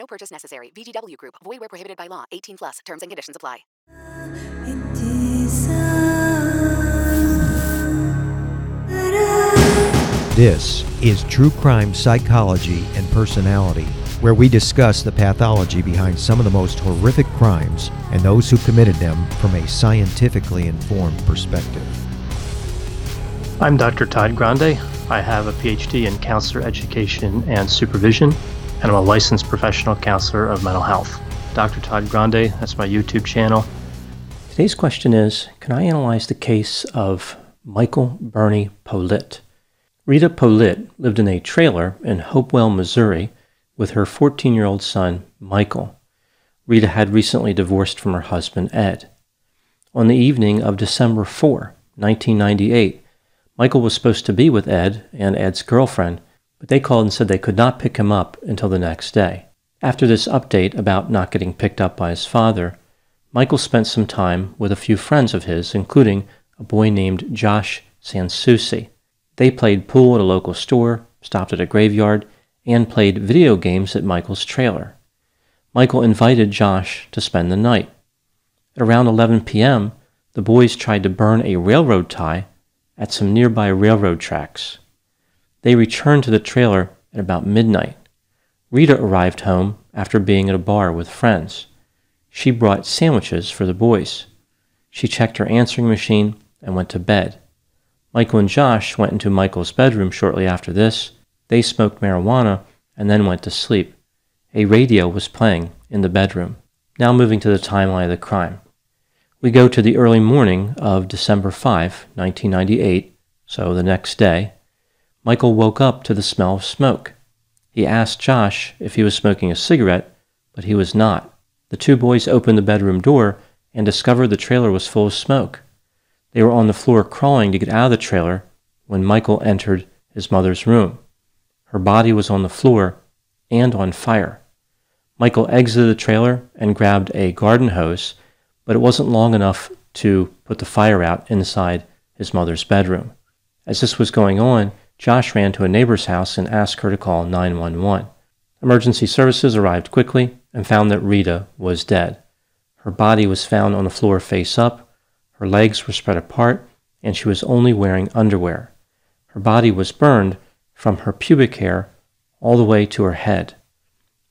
No purchase necessary. VGW Group. Void where prohibited by law. 18 plus. Terms and conditions apply. This is True Crime Psychology and Personality, where we discuss the pathology behind some of the most horrific crimes and those who committed them from a scientifically informed perspective. I'm Dr. Todd Grande. I have a PhD in counselor education and supervision, and I'm a licensed professional counselor of mental health. Dr. Todd Grande, that's my YouTube channel. Today's question is Can I analyze the case of Michael Bernie Politte? Rita Politte lived in a trailer in Hopewell, Missouri, with her 14 year old son, Michael. Rita had recently divorced from her husband, Ed. On the evening of December 4, 1998, Michael was supposed to be with Ed and Ed's girlfriend, but they called and said they could not pick him up until the next day. After this update about not getting picked up by his father, Michael spent some time with a few friends of his, including a boy named Josh Sansoucie. They played pool at a local store, stopped at a graveyard, and played video games at Michael's trailer. Michael invited Josh to spend the night. At around 11 p.m., the boys tried to burn a railroad tie at some nearby railroad tracks. They returned to the trailer at about midnight. Rita arrived home after being at a bar with friends. She brought sandwiches for the boys. She checked her answering machine and went to bed. Michael and Josh went into Michael's bedroom shortly after this. They smoked marijuana and then went to sleep. A radio was playing in the bedroom. Now moving to the timeline of the crime. We go to the early morning of December 5, 1998, so the next day. Michael woke up to the smell of smoke. He asked Josh if he was smoking a cigarette, but he was not. The two boys opened the bedroom door and discovered the trailer was full of smoke. They were on the floor crawling to get out of the trailer when Michael entered his mother's room. Her body was on the floor and on fire. Michael exited the trailer and grabbed a garden hose, but it wasn't long enough to put the fire out inside his mother's bedroom. As this was going on, Josh ran to a neighbor's house and asked her to call 911. Emergency services arrived quickly and found that Rita was dead. Her body was found on the floor face up her legs were spread apart, and she was only wearing underwear. Her body was burned from her pubic hair all the way to her head.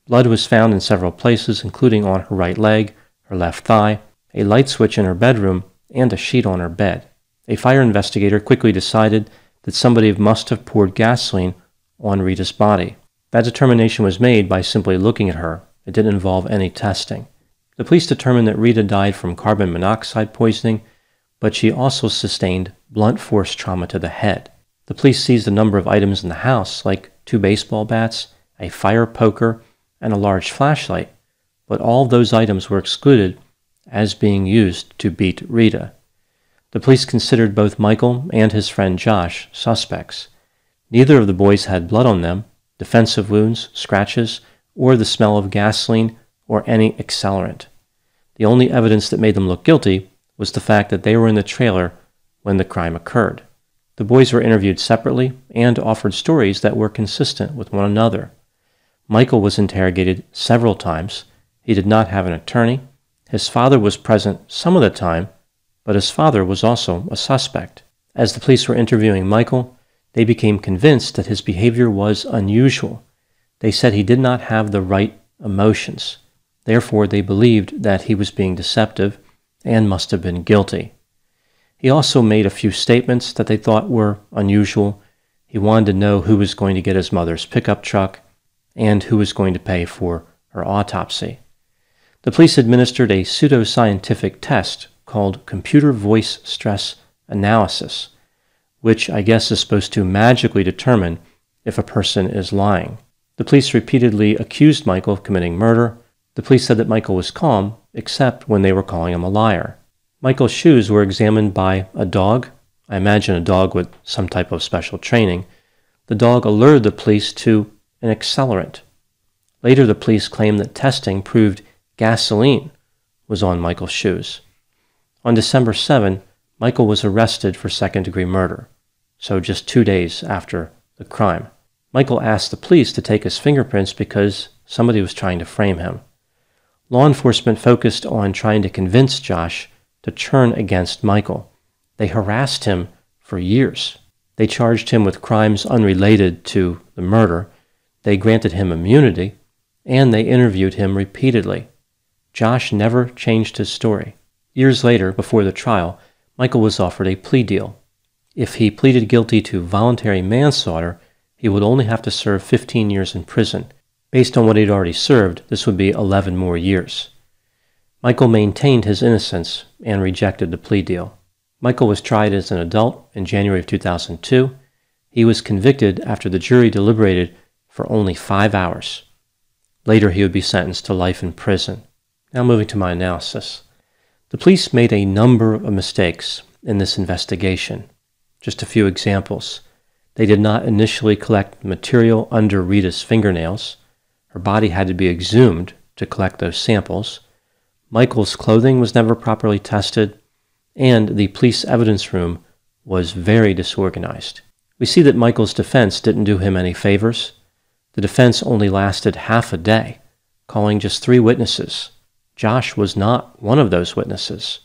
Blood was found in several places, including on her right leg, her left thigh, a light switch in her bedroom, and a sheet on her bed. A fire investigator quickly decided that somebody must have poured gasoline on Rita's body. That determination was made by simply looking at her. It didn't involve any testing. The police determined that Rita died from carbon monoxide poisoning but she also sustained blunt force trauma to the head. The police seized a number of items in the house, like two baseball bats, a fire poker, and a large flashlight, but all those items were excluded as being used to beat Rita. The police considered both Michael and his friend Josh suspects. Neither of the boys had blood on them, defensive wounds, scratches, or the smell of gasoline or any accelerant. The only evidence that made them look guilty was the fact that they were in the trailer when the crime occurred. The boys were interviewed separately and offered stories that were consistent with one another. Michael was interrogated several times. He did not have an attorney. His father was present some of the time, but his father was also a suspect. As the police were interviewing Michael, they became convinced that his behavior was unusual. They said he did not have the right emotions. Therefore, they believed that he was being deceptive and must have been guilty. He also made a few statements that they thought were unusual. He wanted to know who was going to get his mother's pickup truck and who was going to pay for her autopsy. The police administered a pseudoscientific test called computer voice stress analysis, which I guess is supposed to magically determine if a person is lying. The police repeatedly accused Michael of committing murder. The police said that Michael was calm, except when they were calling him a liar. Michael's shoes were examined by a dog, I imagine a dog with some type of special training. The dog alerted the police to an accelerant. Later, the police claimed that testing proved gasoline was on Michael's shoes. On December 7, Michael was arrested for second degree murder, so just two days after the crime. Michael asked the police to take his fingerprints because somebody was trying to frame him. Law enforcement focused on trying to convince Josh to turn against Michael. They harassed him for years. They charged him with crimes unrelated to the murder. They granted him immunity, and they interviewed him repeatedly. Josh never changed his story. Years later, before the trial, Michael was offered a plea deal. If he pleaded guilty to voluntary manslaughter, he would only have to serve 15 years in prison. Based on what he'd already served, this would be 11 more years. Michael maintained his innocence and rejected the plea deal. Michael was tried as an adult in January of 2002. He was convicted after the jury deliberated for only five hours. Later, he would be sentenced to life in prison. Now, moving to my analysis. The police made a number of mistakes in this investigation. Just a few examples. They did not initially collect material under Rita's fingernails. Her body had to be exhumed to collect those samples. Michael's clothing was never properly tested, and the police evidence room was very disorganized. We see that Michael's defense didn't do him any favors. The defense only lasted half a day, calling just three witnesses Josh was not one of those witnesses.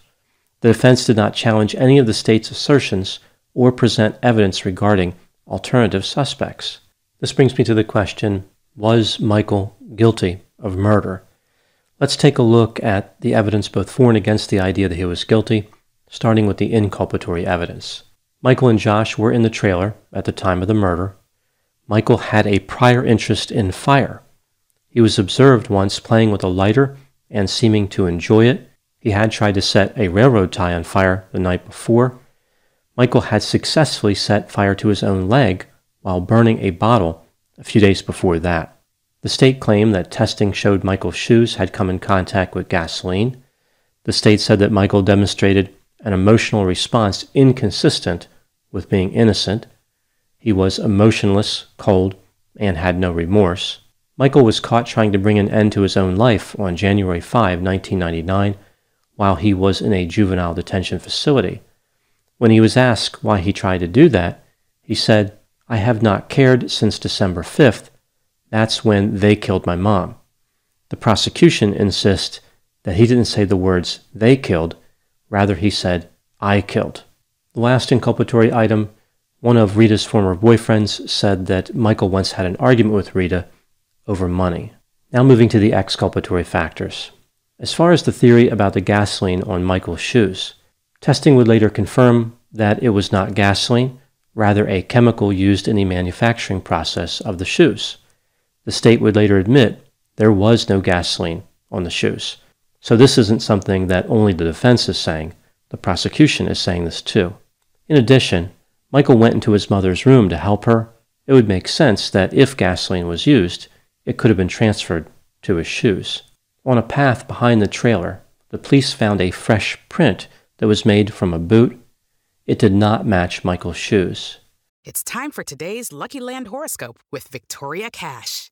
The defense did not challenge any of the state's assertions or present evidence regarding alternative suspects. This brings me to the question Was Michael guilty of murder? Let's take a look at the evidence both for and against the idea that he was guilty, starting with the inculpatory evidence. Michael and Josh were in the trailer at the time of the murder. Michael had a prior interest in fire. He was observed once playing with a lighter and seeming to enjoy it. He had tried to set a railroad tie on fire the night before. Michael had successfully set fire to his own leg while burning a bottle a few days before that. The state claimed that testing showed Michael's shoes had come in contact with gasoline. The state said that Michael demonstrated an emotional response inconsistent with being innocent. He was emotionless, cold, and had no remorse. Michael was caught trying to bring an end to his own life on January 5, 1999, while he was in a juvenile detention facility. When he was asked why he tried to do that, he said, I have not cared since December 5th. That's when they killed my mom. The prosecution insists that he didn't say the words they killed, rather, he said, I killed. The last inculpatory item one of Rita's former boyfriends said that Michael once had an argument with Rita over money. Now moving to the exculpatory factors. As far as the theory about the gasoline on Michael's shoes, testing would later confirm that it was not gasoline, rather a chemical used in the manufacturing process of the shoes. The state would later admit there was no gasoline on the shoes. So this isn't something that only the defense is saying, the prosecution is saying this too. In addition, Michael went into his mother's room to help her. It would make sense that if gasoline was used, it could have been transferred to his shoes. On a path behind the trailer, the police found a fresh print that was made from a boot. It did not match Michael's shoes. It's time for today's Lucky Land horoscope with Victoria Cash.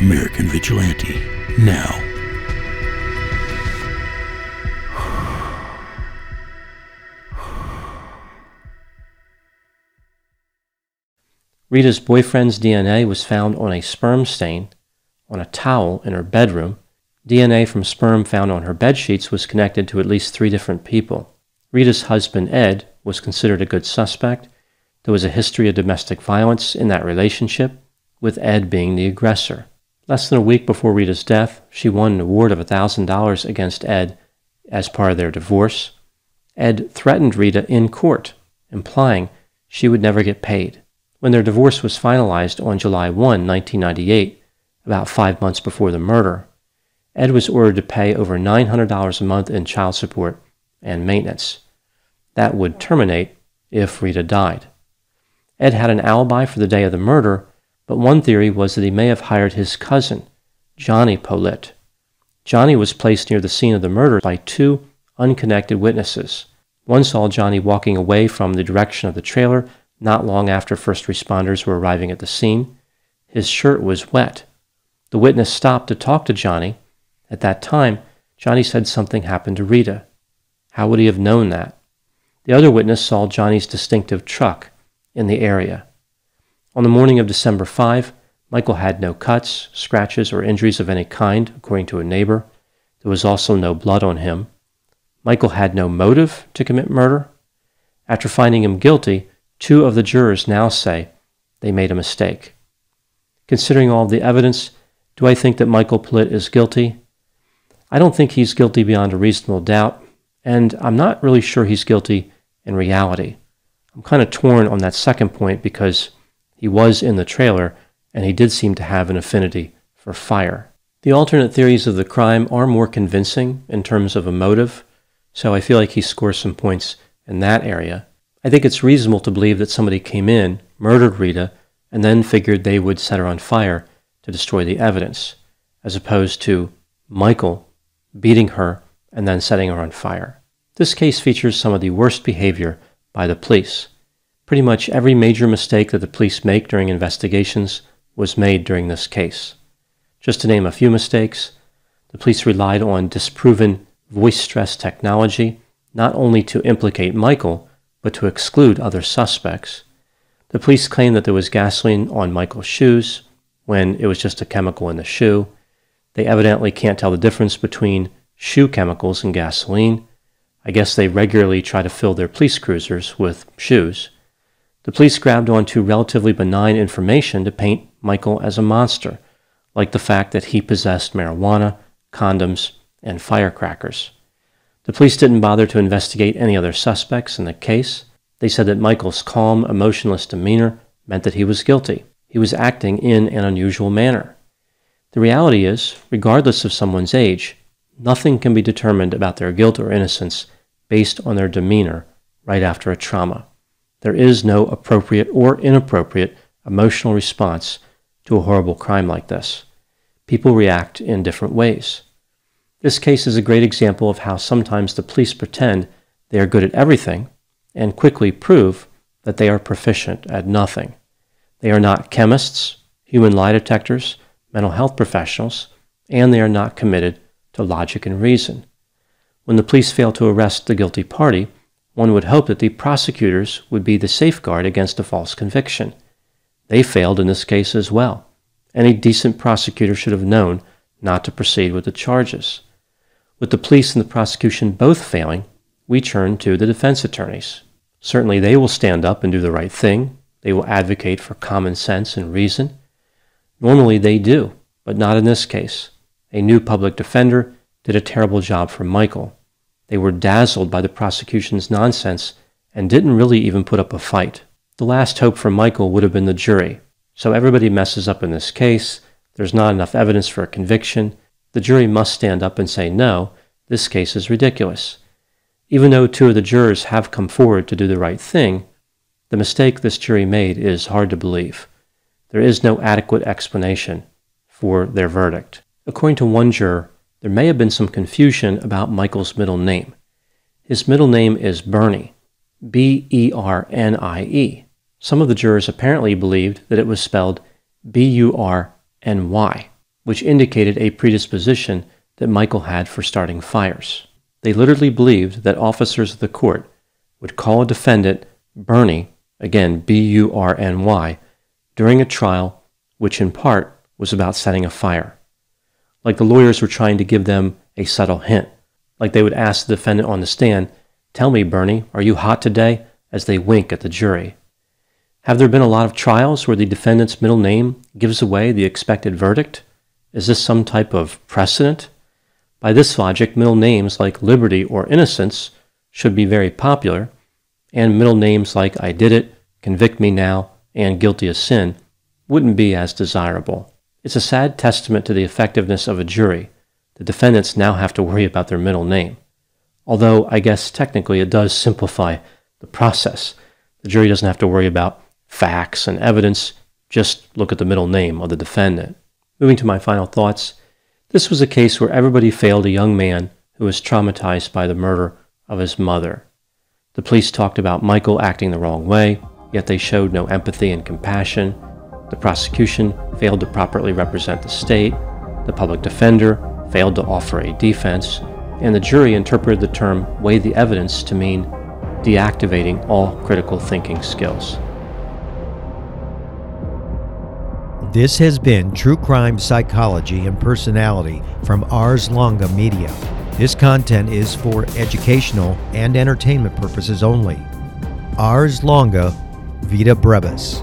American Vigilante now. Rita's boyfriend's DNA was found on a sperm stain on a towel in her bedroom. DNA from sperm found on her bed sheets was connected to at least three different people. Rita's husband, Ed, was considered a good suspect. There was a history of domestic violence in that relationship, with Ed being the aggressor. Less than a week before Rita's death, she won an award of $1,000 against Ed as part of their divorce. Ed threatened Rita in court, implying she would never get paid. When their divorce was finalized on July 1, 1998, about five months before the murder, Ed was ordered to pay over $900 a month in child support and maintenance. That would terminate if Rita died. Ed had an alibi for the day of the murder, but one theory was that he may have hired his cousin, Johnny Politte. Johnny was placed near the scene of the murder by two unconnected witnesses. One saw Johnny walking away from the direction of the trailer not long after first responders were arriving at the scene. His shirt was wet. The witness stopped to talk to Johnny. At that time, Johnny said something happened to Rita. How would he have known that? The other witness saw Johnny's distinctive truck in the area. On the morning of December 5, Michael had no cuts, scratches, or injuries of any kind, according to a neighbor. There was also no blood on him. Michael had no motive to commit murder. After finding him guilty, Two of the jurors now say they made a mistake. Considering all the evidence, do I think that Michael Politte is guilty? I don't think he's guilty beyond a reasonable doubt, and I'm not really sure he's guilty in reality. I'm kind of torn on that second point because he was in the trailer and he did seem to have an affinity for fire. The alternate theories of the crime are more convincing in terms of a motive, so I feel like he scores some points in that area. I think it's reasonable to believe that somebody came in, murdered Rita, and then figured they would set her on fire to destroy the evidence, as opposed to Michael beating her and then setting her on fire. This case features some of the worst behavior by the police. Pretty much every major mistake that the police make during investigations was made during this case. Just to name a few mistakes, the police relied on disproven voice stress technology, not only to implicate Michael, but to exclude other suspects. The police claimed that there was gasoline on Michael's shoes when it was just a chemical in the shoe. They evidently can't tell the difference between shoe chemicals and gasoline. I guess they regularly try to fill their police cruisers with shoes. The police grabbed onto relatively benign information to paint Michael as a monster, like the fact that he possessed marijuana, condoms, and firecrackers. The police didn't bother to investigate any other suspects in the case. They said that Michael's calm, emotionless demeanor meant that he was guilty. He was acting in an unusual manner. The reality is, regardless of someone's age, nothing can be determined about their guilt or innocence based on their demeanor right after a trauma. There is no appropriate or inappropriate emotional response to a horrible crime like this. People react in different ways. This case is a great example of how sometimes the police pretend they are good at everything and quickly prove that they are proficient at nothing. They are not chemists, human lie detectors, mental health professionals, and they are not committed to logic and reason. When the police fail to arrest the guilty party, one would hope that the prosecutors would be the safeguard against a false conviction. They failed in this case as well. Any decent prosecutor should have known not to proceed with the charges. With the police and the prosecution both failing, we turn to the defense attorneys. Certainly, they will stand up and do the right thing. They will advocate for common sense and reason. Normally, they do, but not in this case. A new public defender did a terrible job for Michael. They were dazzled by the prosecution's nonsense and didn't really even put up a fight. The last hope for Michael would have been the jury. So everybody messes up in this case. There's not enough evidence for a conviction the jury must stand up and say, no, this case is ridiculous. Even though two of the jurors have come forward to do the right thing, the mistake this jury made is hard to believe. There is no adequate explanation for their verdict. According to one juror, there may have been some confusion about Michael's middle name. His middle name is Bernie, B E R N I E. Some of the jurors apparently believed that it was spelled B U R N Y, which indicated a predisposition that Michael had for starting fires. They literally believed that officers of the court would call a defendant Bernie, again B U R N Y, during a trial which in part was about setting a fire. Like the lawyers were trying to give them a subtle hint, like they would ask the defendant on the stand, Tell me, Bernie, are you hot today? as they wink at the jury. Have there been a lot of trials where the defendant's middle name gives away the expected verdict? Is this some type of precedent? By this logic, middle names like Liberty or Innocence should be very popular, and middle names like I Did It, Convict Me Now, and Guilty of Sin wouldn't be as desirable. It's a sad testament to the effectiveness of a jury. The defendants now have to worry about their middle name. Although I guess technically it does simplify the process. The jury doesn't have to worry about facts and evidence, just look at the middle name of the defendant. Moving to my final thoughts, this was a case where everybody failed a young man who was traumatized by the murder of his mother. The police talked about Michael acting the wrong way, yet they showed no empathy and compassion. The prosecution failed to properly represent the state. The public defender failed to offer a defense. And the jury interpreted the term weigh the evidence to mean deactivating all critical thinking skills. This has been True Crime Psychology and Personality from Ars Longa Media. This content is for educational and entertainment purposes only. Ars Longa Vita Brevis.